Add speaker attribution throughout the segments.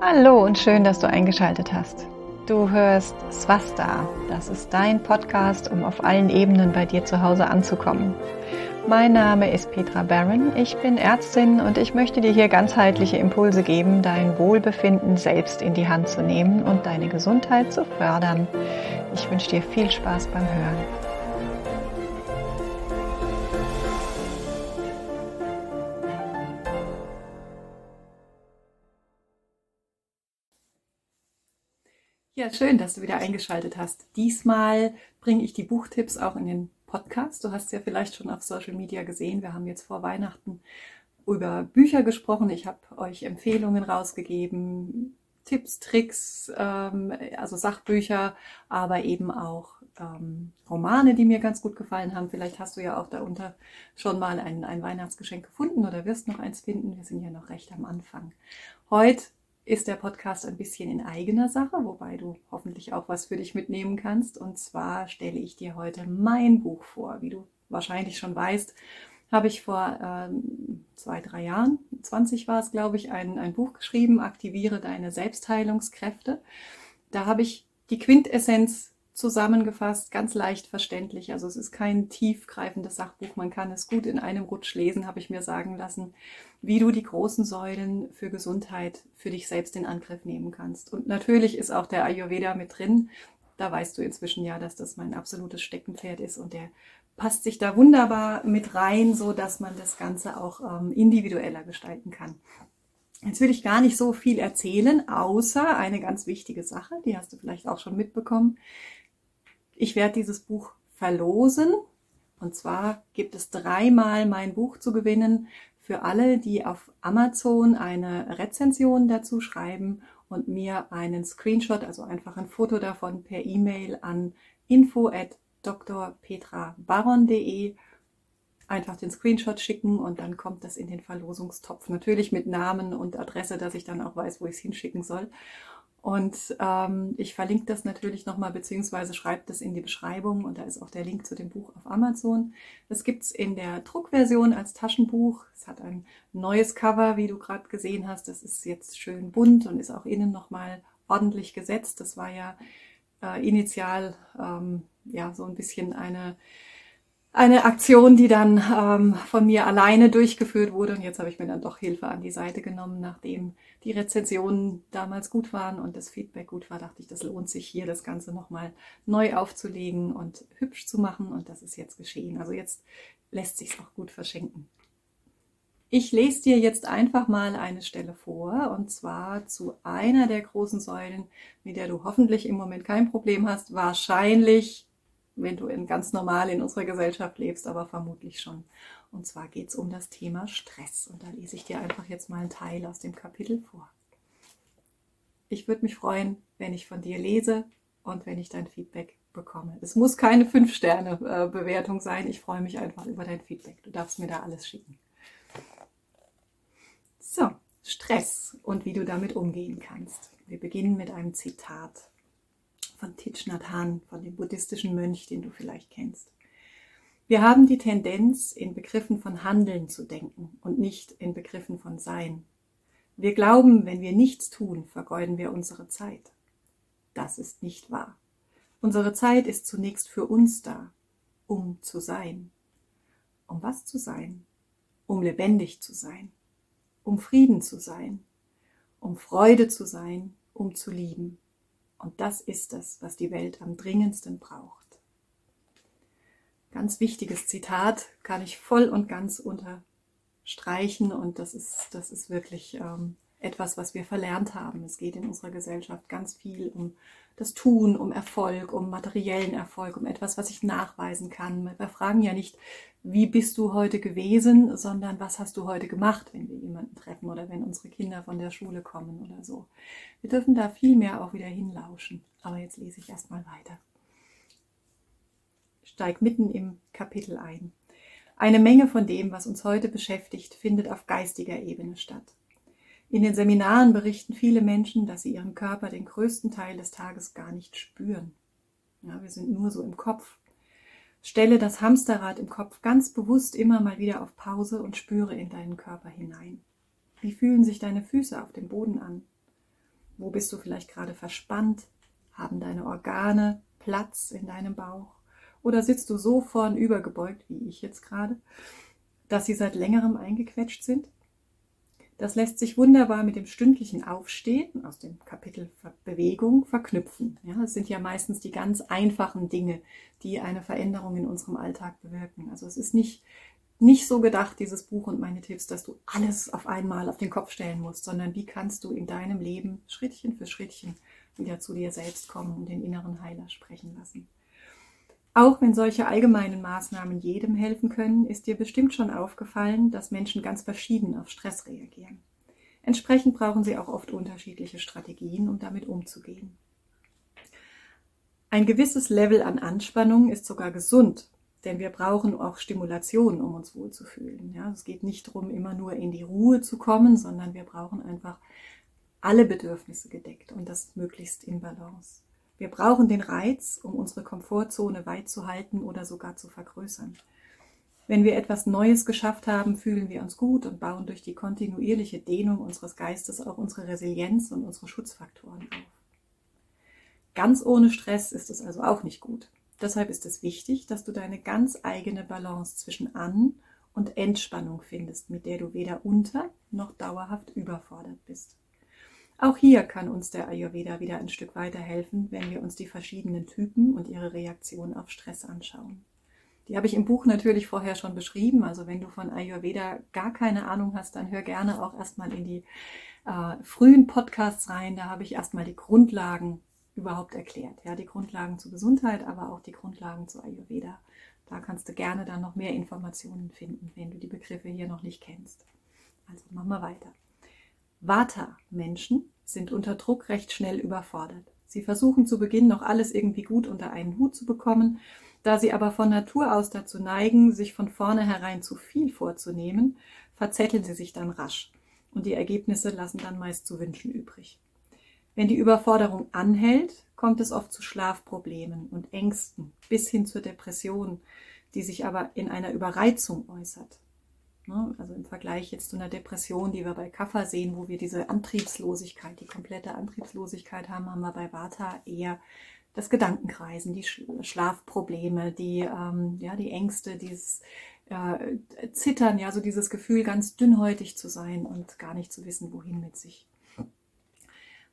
Speaker 1: Hallo und schön, dass du eingeschaltet hast. Du hörst Swasta. Das ist dein Podcast, um auf allen Ebenen bei dir zu Hause anzukommen. Mein Name ist Petra Barron. Ich bin Ärztin und ich möchte dir hier ganzheitliche Impulse geben, dein Wohlbefinden selbst in die Hand zu nehmen und deine Gesundheit zu fördern. Ich wünsche dir viel Spaß beim Hören. Ja, schön, dass du wieder eingeschaltet hast. Diesmal bringe ich die Buchtipps auch in den Podcast. Du hast ja vielleicht schon auf Social Media gesehen. Wir haben jetzt vor Weihnachten über Bücher gesprochen. Ich habe euch Empfehlungen rausgegeben, Tipps, Tricks, ähm, also Sachbücher, aber eben auch ähm, Romane, die mir ganz gut gefallen haben. Vielleicht hast du ja auch darunter schon mal ein, ein Weihnachtsgeschenk gefunden oder wirst noch eins finden. Wir sind ja noch recht am Anfang. Heute ist der Podcast ein bisschen in eigener Sache, wobei du hoffentlich auch was für dich mitnehmen kannst. Und zwar stelle ich dir heute mein Buch vor. Wie du wahrscheinlich schon weißt, habe ich vor äh, zwei, drei Jahren, 20 war es, glaube ich, ein, ein Buch geschrieben, Aktiviere deine Selbstheilungskräfte. Da habe ich die Quintessenz zusammengefasst, ganz leicht verständlich. Also es ist kein tiefgreifendes Sachbuch, man kann es gut in einem Rutsch lesen, habe ich mir sagen lassen, wie du die großen Säulen für Gesundheit für dich selbst in Angriff nehmen kannst. Und natürlich ist auch der Ayurveda mit drin. Da weißt du inzwischen ja, dass das mein absolutes Steckenpferd ist und der passt sich da wunderbar mit rein, so dass man das Ganze auch ähm, individueller gestalten kann. Jetzt will ich gar nicht so viel erzählen, außer eine ganz wichtige Sache, die hast du vielleicht auch schon mitbekommen. Ich werde dieses Buch verlosen. Und zwar gibt es dreimal mein Buch zu gewinnen für alle, die auf Amazon eine Rezension dazu schreiben und mir einen Screenshot, also einfach ein Foto davon per E-Mail an info at drpetrabaron.de einfach den Screenshot schicken und dann kommt das in den Verlosungstopf. Natürlich mit Namen und Adresse, dass ich dann auch weiß, wo ich es hinschicken soll. Und ähm, ich verlinke das natürlich nochmal, beziehungsweise schreibe das in die Beschreibung und da ist auch der Link zu dem Buch auf Amazon. Das gibt's in der Druckversion als Taschenbuch. Es hat ein neues Cover, wie du gerade gesehen hast. Das ist jetzt schön bunt und ist auch innen nochmal ordentlich gesetzt. Das war ja äh, initial ähm, ja so ein bisschen eine eine Aktion, die dann ähm, von mir alleine durchgeführt wurde. Und jetzt habe ich mir dann doch Hilfe an die Seite genommen, nachdem die Rezensionen damals gut waren und das Feedback gut war, dachte ich, das lohnt sich hier, das Ganze nochmal neu aufzulegen und hübsch zu machen. Und das ist jetzt geschehen. Also jetzt lässt sich auch gut verschenken. Ich lese dir jetzt einfach mal eine Stelle vor, und zwar zu einer der großen Säulen, mit der du hoffentlich im Moment kein Problem hast. Wahrscheinlich wenn du in ganz normal in unserer Gesellschaft lebst, aber vermutlich schon. Und zwar geht es um das Thema Stress. Und da lese ich dir einfach jetzt mal einen Teil aus dem Kapitel vor. Ich würde mich freuen, wenn ich von dir lese und wenn ich dein Feedback bekomme. Es muss keine 5-Sterne-Bewertung sein. Ich freue mich einfach über dein Feedback. Du darfst mir da alles schicken. So, Stress und wie du damit umgehen kannst. Wir beginnen mit einem Zitat von Thich Nhat Hanh, von dem buddhistischen Mönch, den du vielleicht kennst. Wir haben die Tendenz, in Begriffen von Handeln zu denken und nicht in Begriffen von Sein. Wir glauben, wenn wir nichts tun, vergeuden wir unsere Zeit. Das ist nicht wahr. Unsere Zeit ist zunächst für uns da, um zu sein. Um was zu sein? Um lebendig zu sein, um Frieden zu sein, um Freude zu sein, um zu lieben. Und das ist es, was die Welt am dringendsten braucht. Ganz wichtiges Zitat kann ich voll und ganz unterstreichen und das ist, das ist wirklich ähm, etwas, was wir verlernt haben. Es geht in unserer Gesellschaft ganz viel um das Tun, um Erfolg, um materiellen Erfolg, um etwas, was ich nachweisen kann. Wir fragen ja nicht, wie bist du heute gewesen, sondern was hast du heute gemacht, wenn wir jemanden treffen oder wenn unsere Kinder von der Schule kommen oder so. Wir dürfen da viel mehr auch wieder hinlauschen. Aber jetzt lese ich erstmal weiter. Steig mitten im Kapitel ein. Eine Menge von dem, was uns heute beschäftigt, findet auf geistiger Ebene statt. In den Seminaren berichten viele Menschen, dass sie ihren Körper den größten Teil des Tages gar nicht spüren. Ja, wir sind nur so im Kopf. Stelle das Hamsterrad im Kopf ganz bewusst immer mal wieder auf Pause und spüre in deinen Körper hinein. Wie fühlen sich deine Füße auf dem Boden an? Wo bist du vielleicht gerade verspannt? Haben deine Organe Platz in deinem Bauch? Oder sitzt du so vornüber gebeugt, wie ich jetzt gerade, dass sie seit längerem eingequetscht sind? Das lässt sich wunderbar mit dem stündlichen Aufstehen aus dem Kapitel Bewegung verknüpfen. Ja, es sind ja meistens die ganz einfachen Dinge, die eine Veränderung in unserem Alltag bewirken. Also es ist nicht, nicht so gedacht, dieses Buch und meine Tipps, dass du alles auf einmal auf den Kopf stellen musst, sondern wie kannst du in deinem Leben Schrittchen für Schrittchen wieder zu dir selbst kommen und den inneren Heiler sprechen lassen. Auch wenn solche allgemeinen Maßnahmen jedem helfen können, ist dir bestimmt schon aufgefallen, dass Menschen ganz verschieden auf Stress reagieren. Entsprechend brauchen sie auch oft unterschiedliche Strategien, um damit umzugehen. Ein gewisses Level an Anspannung ist sogar gesund, denn wir brauchen auch Stimulation, um uns wohlzufühlen. Ja, es geht nicht darum, immer nur in die Ruhe zu kommen, sondern wir brauchen einfach alle Bedürfnisse gedeckt und das möglichst in Balance. Wir brauchen den Reiz, um unsere Komfortzone weit zu halten oder sogar zu vergrößern. Wenn wir etwas Neues geschafft haben, fühlen wir uns gut und bauen durch die kontinuierliche Dehnung unseres Geistes auch unsere Resilienz und unsere Schutzfaktoren auf. Ganz ohne Stress ist es also auch nicht gut. Deshalb ist es wichtig, dass du deine ganz eigene Balance zwischen An- und Entspannung findest, mit der du weder unter noch dauerhaft überfordert bist. Auch hier kann uns der Ayurveda wieder ein Stück weiterhelfen, wenn wir uns die verschiedenen Typen und ihre Reaktion auf Stress anschauen. Die habe ich im Buch natürlich vorher schon beschrieben. Also wenn du von Ayurveda gar keine Ahnung hast, dann hör gerne auch erstmal in die äh, frühen Podcasts rein. Da habe ich erstmal die Grundlagen überhaupt erklärt. Ja, die Grundlagen zur Gesundheit, aber auch die Grundlagen zu Ayurveda. Da kannst du gerne dann noch mehr Informationen finden, wenn du die Begriffe hier noch nicht kennst. Also machen wir weiter. Vata-Menschen sind unter Druck recht schnell überfordert. Sie versuchen zu Beginn noch alles irgendwie gut unter einen Hut zu bekommen, da sie aber von Natur aus dazu neigen, sich von vornherein zu viel vorzunehmen, verzetteln sie sich dann rasch und die Ergebnisse lassen dann meist zu wünschen übrig. Wenn die Überforderung anhält, kommt es oft zu Schlafproblemen und Ängsten bis hin zur Depression, die sich aber in einer Überreizung äußert. Ne? Also im Vergleich jetzt zu einer Depression, die wir bei Kaffer sehen, wo wir diese Antriebslosigkeit, die komplette Antriebslosigkeit haben, haben wir bei Vata eher das Gedankenkreisen, die Schlafprobleme, die, ähm, ja, die Ängste, dieses äh, Zittern, ja, so dieses Gefühl, ganz dünnhäutig zu sein und gar nicht zu wissen, wohin mit sich.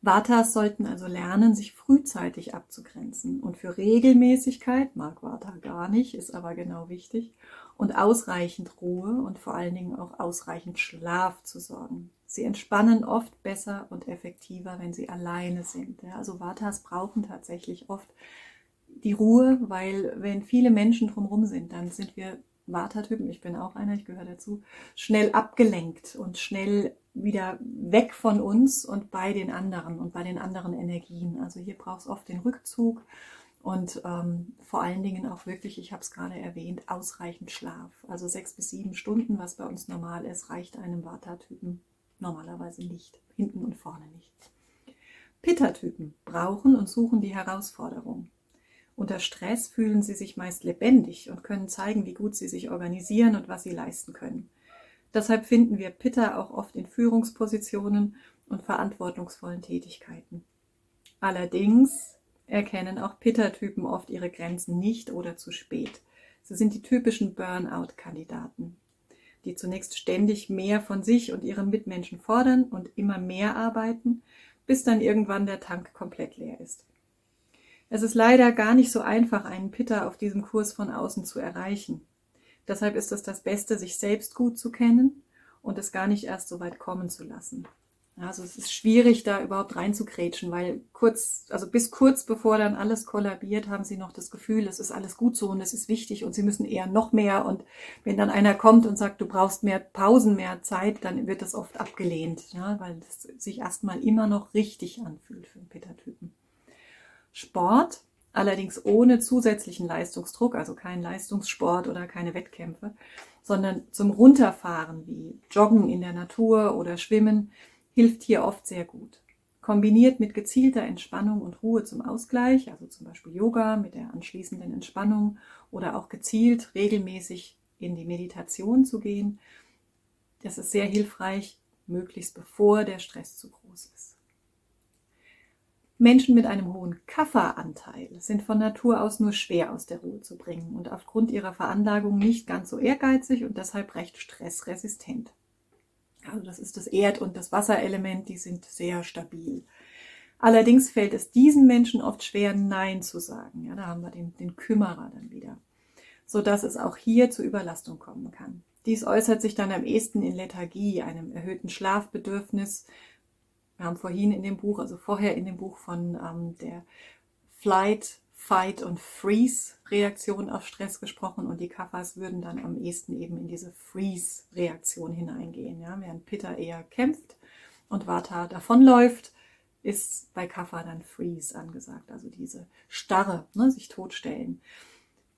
Speaker 1: Vatas sollten also lernen, sich frühzeitig abzugrenzen. Und für Regelmäßigkeit mag Vata gar nicht, ist aber genau wichtig und ausreichend Ruhe und vor allen Dingen auch ausreichend Schlaf zu sorgen. Sie entspannen oft besser und effektiver, wenn sie alleine sind. Ja, also Vatas brauchen tatsächlich oft die Ruhe, weil wenn viele Menschen drumherum sind, dann sind wir Vata-Typen, ich bin auch einer, ich gehöre dazu, schnell abgelenkt und schnell wieder weg von uns und bei den anderen und bei den anderen Energien. Also hier braucht es oft den Rückzug und ähm, vor allen Dingen auch wirklich, ich habe es gerade erwähnt, ausreichend Schlaf. Also sechs bis sieben Stunden, was bei uns normal ist, reicht einem Vata-Typen normalerweise nicht, hinten und vorne nicht. Pitta-Typen brauchen und suchen die Herausforderung. Unter Stress fühlen sie sich meist lebendig und können zeigen, wie gut sie sich organisieren und was sie leisten können. Deshalb finden wir Pitta auch oft in Führungspositionen und verantwortungsvollen Tätigkeiten. Allerdings erkennen auch Pitta-Typen oft ihre Grenzen nicht oder zu spät. Sie sind die typischen Burnout-Kandidaten, die zunächst ständig mehr von sich und ihren Mitmenschen fordern und immer mehr arbeiten, bis dann irgendwann der Tank komplett leer ist. Es ist leider gar nicht so einfach, einen Pitta auf diesem Kurs von außen zu erreichen. Deshalb ist es das Beste, sich selbst gut zu kennen und es gar nicht erst so weit kommen zu lassen. Also es ist schwierig, da überhaupt reinzukrätschen, weil kurz, also bis kurz bevor dann alles kollabiert, haben sie noch das Gefühl, es ist alles gut so und es ist wichtig und sie müssen eher noch mehr. Und wenn dann einer kommt und sagt, du brauchst mehr Pausen, mehr Zeit, dann wird das oft abgelehnt, ja, weil es sich erstmal immer noch richtig anfühlt für einen Peter-Typen. Sport, allerdings ohne zusätzlichen Leistungsdruck, also kein Leistungssport oder keine Wettkämpfe, sondern zum Runterfahren wie Joggen in der Natur oder Schwimmen, hilft hier oft sehr gut. Kombiniert mit gezielter Entspannung und Ruhe zum Ausgleich, also zum Beispiel Yoga mit der anschließenden Entspannung oder auch gezielt regelmäßig in die Meditation zu gehen, das ist sehr hilfreich, möglichst bevor der Stress zu groß ist. Menschen mit einem hohen Kafferanteil sind von Natur aus nur schwer aus der Ruhe zu bringen und aufgrund ihrer Veranlagung nicht ganz so ehrgeizig und deshalb recht stressresistent. Also das ist das Erd- und das Wasserelement, die sind sehr stabil. Allerdings fällt es diesen Menschen oft schwer, Nein zu sagen. Ja, da haben wir den, den Kümmerer dann wieder. Sodass es auch hier zu Überlastung kommen kann. Dies äußert sich dann am ehesten in Lethargie, einem erhöhten Schlafbedürfnis. Wir haben vorhin in dem Buch, also vorher in dem Buch von ähm, der Flight, Fight und Freeze Reaktion auf Stress gesprochen und die Kaffers würden dann am ehesten eben in diese Freeze Reaktion hineingehen. Ja? Während Pitta eher kämpft und Vata davonläuft, ist bei Kaffer dann Freeze angesagt, also diese Starre, ne, sich totstellen.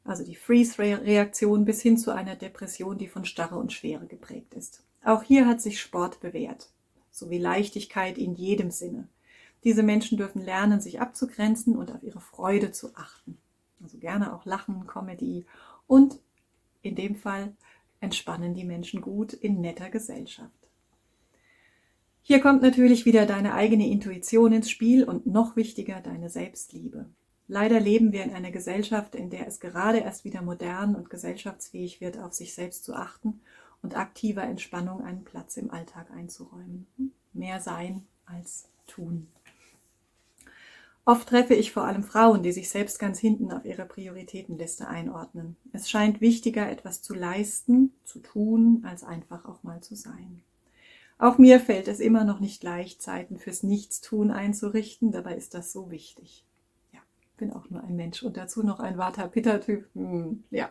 Speaker 1: Also die Freeze-Reaktion bis hin zu einer Depression, die von Starre und Schwere geprägt ist. Auch hier hat sich Sport bewährt, sowie Leichtigkeit in jedem Sinne. Diese Menschen dürfen lernen, sich abzugrenzen und auf ihre Freude zu achten. Also gerne auch Lachen, Comedy und in dem Fall entspannen die Menschen gut in netter Gesellschaft. Hier kommt natürlich wieder deine eigene Intuition ins Spiel und noch wichtiger deine Selbstliebe. Leider leben wir in einer Gesellschaft, in der es gerade erst wieder modern und gesellschaftsfähig wird, auf sich selbst zu achten und aktiver Entspannung einen Platz im Alltag einzuräumen. Mehr sein als tun. Oft treffe ich vor allem Frauen, die sich selbst ganz hinten auf ihre Prioritätenliste einordnen. Es scheint wichtiger, etwas zu leisten, zu tun, als einfach auch mal zu sein. Auch mir fällt es immer noch nicht leicht, Zeiten fürs Nichtstun einzurichten, dabei ist das so wichtig bin auch nur ein Mensch und dazu noch ein Vata-Pitta-Typ. Hm, ja.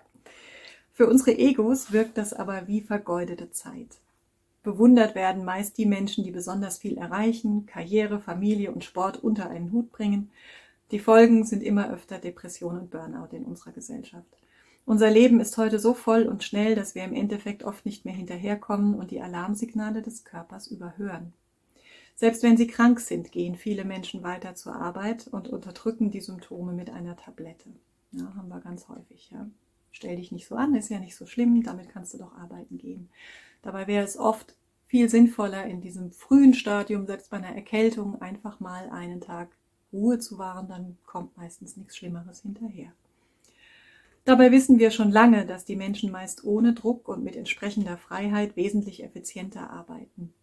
Speaker 1: Für unsere Egos wirkt das aber wie vergeudete Zeit. Bewundert werden meist die Menschen, die besonders viel erreichen, Karriere, Familie und Sport unter einen Hut bringen. Die Folgen sind immer öfter Depression und Burnout in unserer Gesellschaft. Unser Leben ist heute so voll und schnell, dass wir im Endeffekt oft nicht mehr hinterherkommen und die Alarmsignale des Körpers überhören. Selbst wenn sie krank sind, gehen viele Menschen weiter zur Arbeit und unterdrücken die Symptome mit einer Tablette. Ja, haben wir ganz häufig. Ja. Stell dich nicht so an, ist ja nicht so schlimm, damit kannst du doch arbeiten gehen. Dabei wäre es oft viel sinnvoller, in diesem frühen Stadium, selbst bei einer Erkältung, einfach mal einen Tag Ruhe zu wahren, dann kommt meistens nichts Schlimmeres hinterher. Dabei wissen wir schon lange, dass die Menschen meist ohne Druck und mit entsprechender Freiheit wesentlich effizienter arbeiten.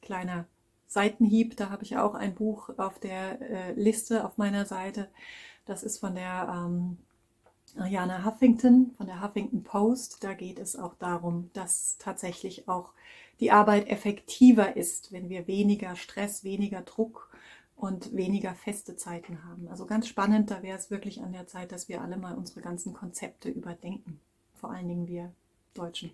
Speaker 1: Kleiner Seitenhieb, da habe ich auch ein Buch auf der äh, Liste auf meiner Seite. Das ist von der ähm, Ariana Huffington, von der Huffington Post. Da geht es auch darum, dass tatsächlich auch die Arbeit effektiver ist, wenn wir weniger Stress, weniger Druck und weniger feste Zeiten haben. Also ganz spannend, da wäre es wirklich an der Zeit, dass wir alle mal unsere ganzen Konzepte überdenken. Vor allen Dingen wir Deutschen.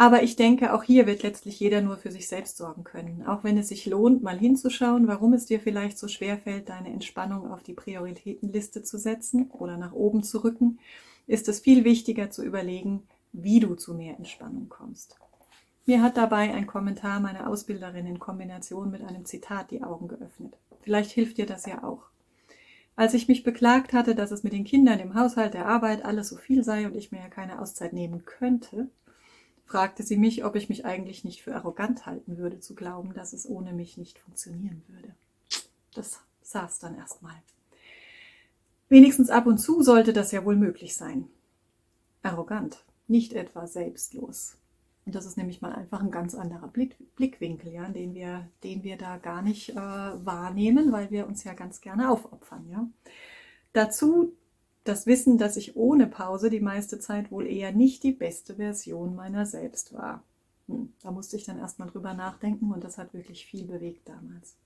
Speaker 1: Aber ich denke, auch hier wird letztlich jeder nur für sich selbst sorgen können. Auch wenn es sich lohnt, mal hinzuschauen, warum es dir vielleicht so schwer fällt, deine Entspannung auf die Prioritätenliste zu setzen oder nach oben zu rücken, ist es viel wichtiger zu überlegen, wie du zu mehr Entspannung kommst. Mir hat dabei ein Kommentar meiner Ausbilderin in Kombination mit einem Zitat die Augen geöffnet. Vielleicht hilft dir das ja auch. Als ich mich beklagt hatte, dass es mit den Kindern, im Haushalt, der Arbeit alles so viel sei und ich mir ja keine Auszeit nehmen könnte, fragte sie mich, ob ich mich eigentlich nicht für arrogant halten würde, zu glauben, dass es ohne mich nicht funktionieren würde. Das saß dann erstmal. Wenigstens ab und zu sollte das ja wohl möglich sein. Arrogant, nicht etwa selbstlos. Und das ist nämlich mal einfach ein ganz anderer Blick, Blickwinkel, ja, den wir, den wir da gar nicht äh, wahrnehmen, weil wir uns ja ganz gerne aufopfern. Ja. Dazu das Wissen, dass ich ohne Pause die meiste Zeit wohl eher nicht die beste Version meiner selbst war. Hm, da musste ich dann erstmal drüber nachdenken und das hat wirklich viel bewegt damals.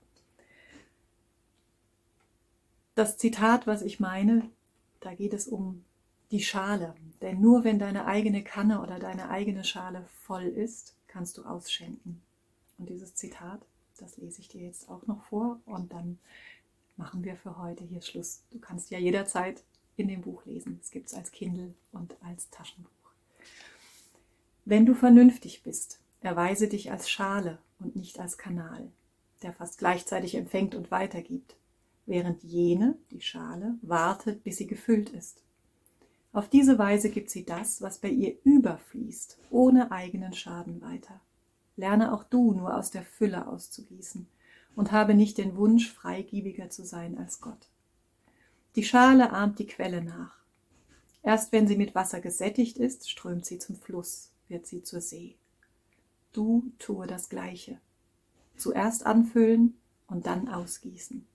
Speaker 1: Das Zitat, was ich meine, da geht es um die Schale. Denn nur wenn deine eigene Kanne oder deine eigene Schale voll ist, kannst du ausschenken. Und dieses Zitat, das lese ich dir jetzt auch noch vor und dann machen wir für heute hier Schluss. Du kannst ja jederzeit in dem Buch lesen. Es gibt es als Kindle und als Taschenbuch. Wenn du vernünftig bist, erweise dich als Schale und nicht als Kanal, der fast gleichzeitig empfängt und weitergibt, während jene, die Schale, wartet, bis sie gefüllt ist. Auf diese Weise gibt sie das, was bei ihr überfließt, ohne eigenen Schaden weiter. lerne auch du nur aus der Fülle auszugießen und habe nicht den Wunsch, freigiebiger zu sein als Gott. Die Schale ahmt die Quelle nach. Erst wenn sie mit Wasser gesättigt ist, strömt sie zum Fluss, wird sie zur See. Du tue das Gleiche. Zuerst anfüllen und dann ausgießen.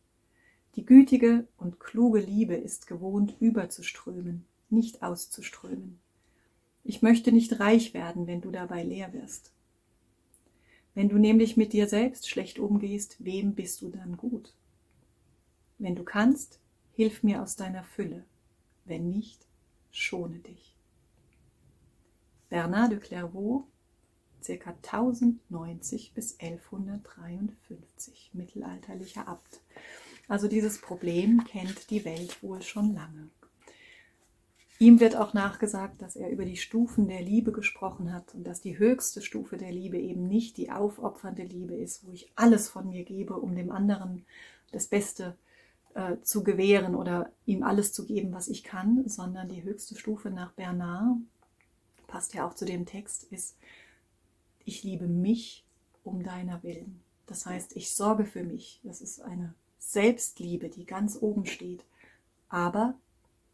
Speaker 1: Die gütige und kluge Liebe ist gewohnt, überzuströmen, nicht auszuströmen. Ich möchte nicht reich werden, wenn du dabei leer wirst. Wenn du nämlich mit dir selbst schlecht umgehst, wem bist du dann gut? Wenn du kannst, hilf mir aus deiner Fülle. Wenn nicht, schone dich. Bernard de Clairvaux, ca. 1090 bis 1153, mittelalterlicher Abt. Also dieses Problem kennt die Welt wohl schon lange. Ihm wird auch nachgesagt, dass er über die Stufen der Liebe gesprochen hat und dass die höchste Stufe der Liebe eben nicht die aufopfernde Liebe ist, wo ich alles von mir gebe, um dem anderen das Beste äh, zu gewähren oder ihm alles zu geben, was ich kann, sondern die höchste Stufe nach Bernard, passt ja auch zu dem Text, ist, ich liebe mich um deiner Willen. Das heißt, ich sorge für mich. Das ist eine Selbstliebe, die ganz oben steht. Aber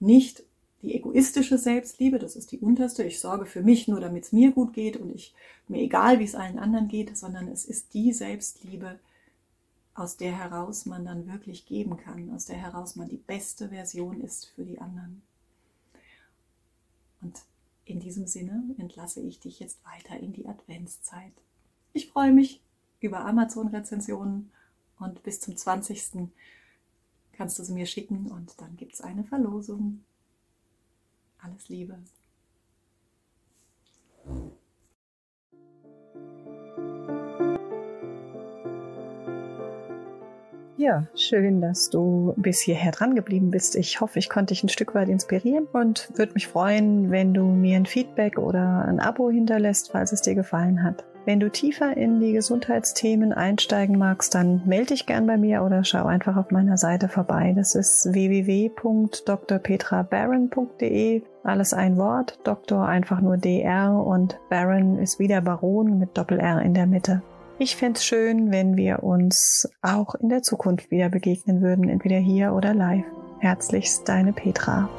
Speaker 1: nicht die egoistische Selbstliebe, das ist die unterste. Ich sorge für mich nur, damit es mir gut geht und ich mir egal, wie es allen anderen geht, sondern es ist die Selbstliebe, aus der heraus man dann wirklich geben kann, aus der heraus man die beste Version ist für die anderen. Und in diesem Sinne entlasse ich dich jetzt weiter in die Adventszeit. Ich freue mich über Amazon-Rezensionen und bis zum 20. kannst du sie mir schicken und dann gibt es eine Verlosung. Alles Liebe.
Speaker 2: Ja, schön, dass du bis hierher dran geblieben bist. Ich hoffe, ich konnte dich ein Stück weit inspirieren und würde mich freuen, wenn du mir ein Feedback oder ein Abo hinterlässt, falls es dir gefallen hat. Wenn du tiefer in die Gesundheitsthemen einsteigen magst, dann melde dich gern bei mir oder schau einfach auf meiner Seite vorbei. Das ist www.drpetrabaron.de. Alles ein Wort, Doktor einfach nur DR und Baron ist wieder Baron mit Doppel R in der Mitte. Ich fände es schön, wenn wir uns auch in der Zukunft wieder begegnen würden, entweder hier oder live. Herzlichst deine Petra.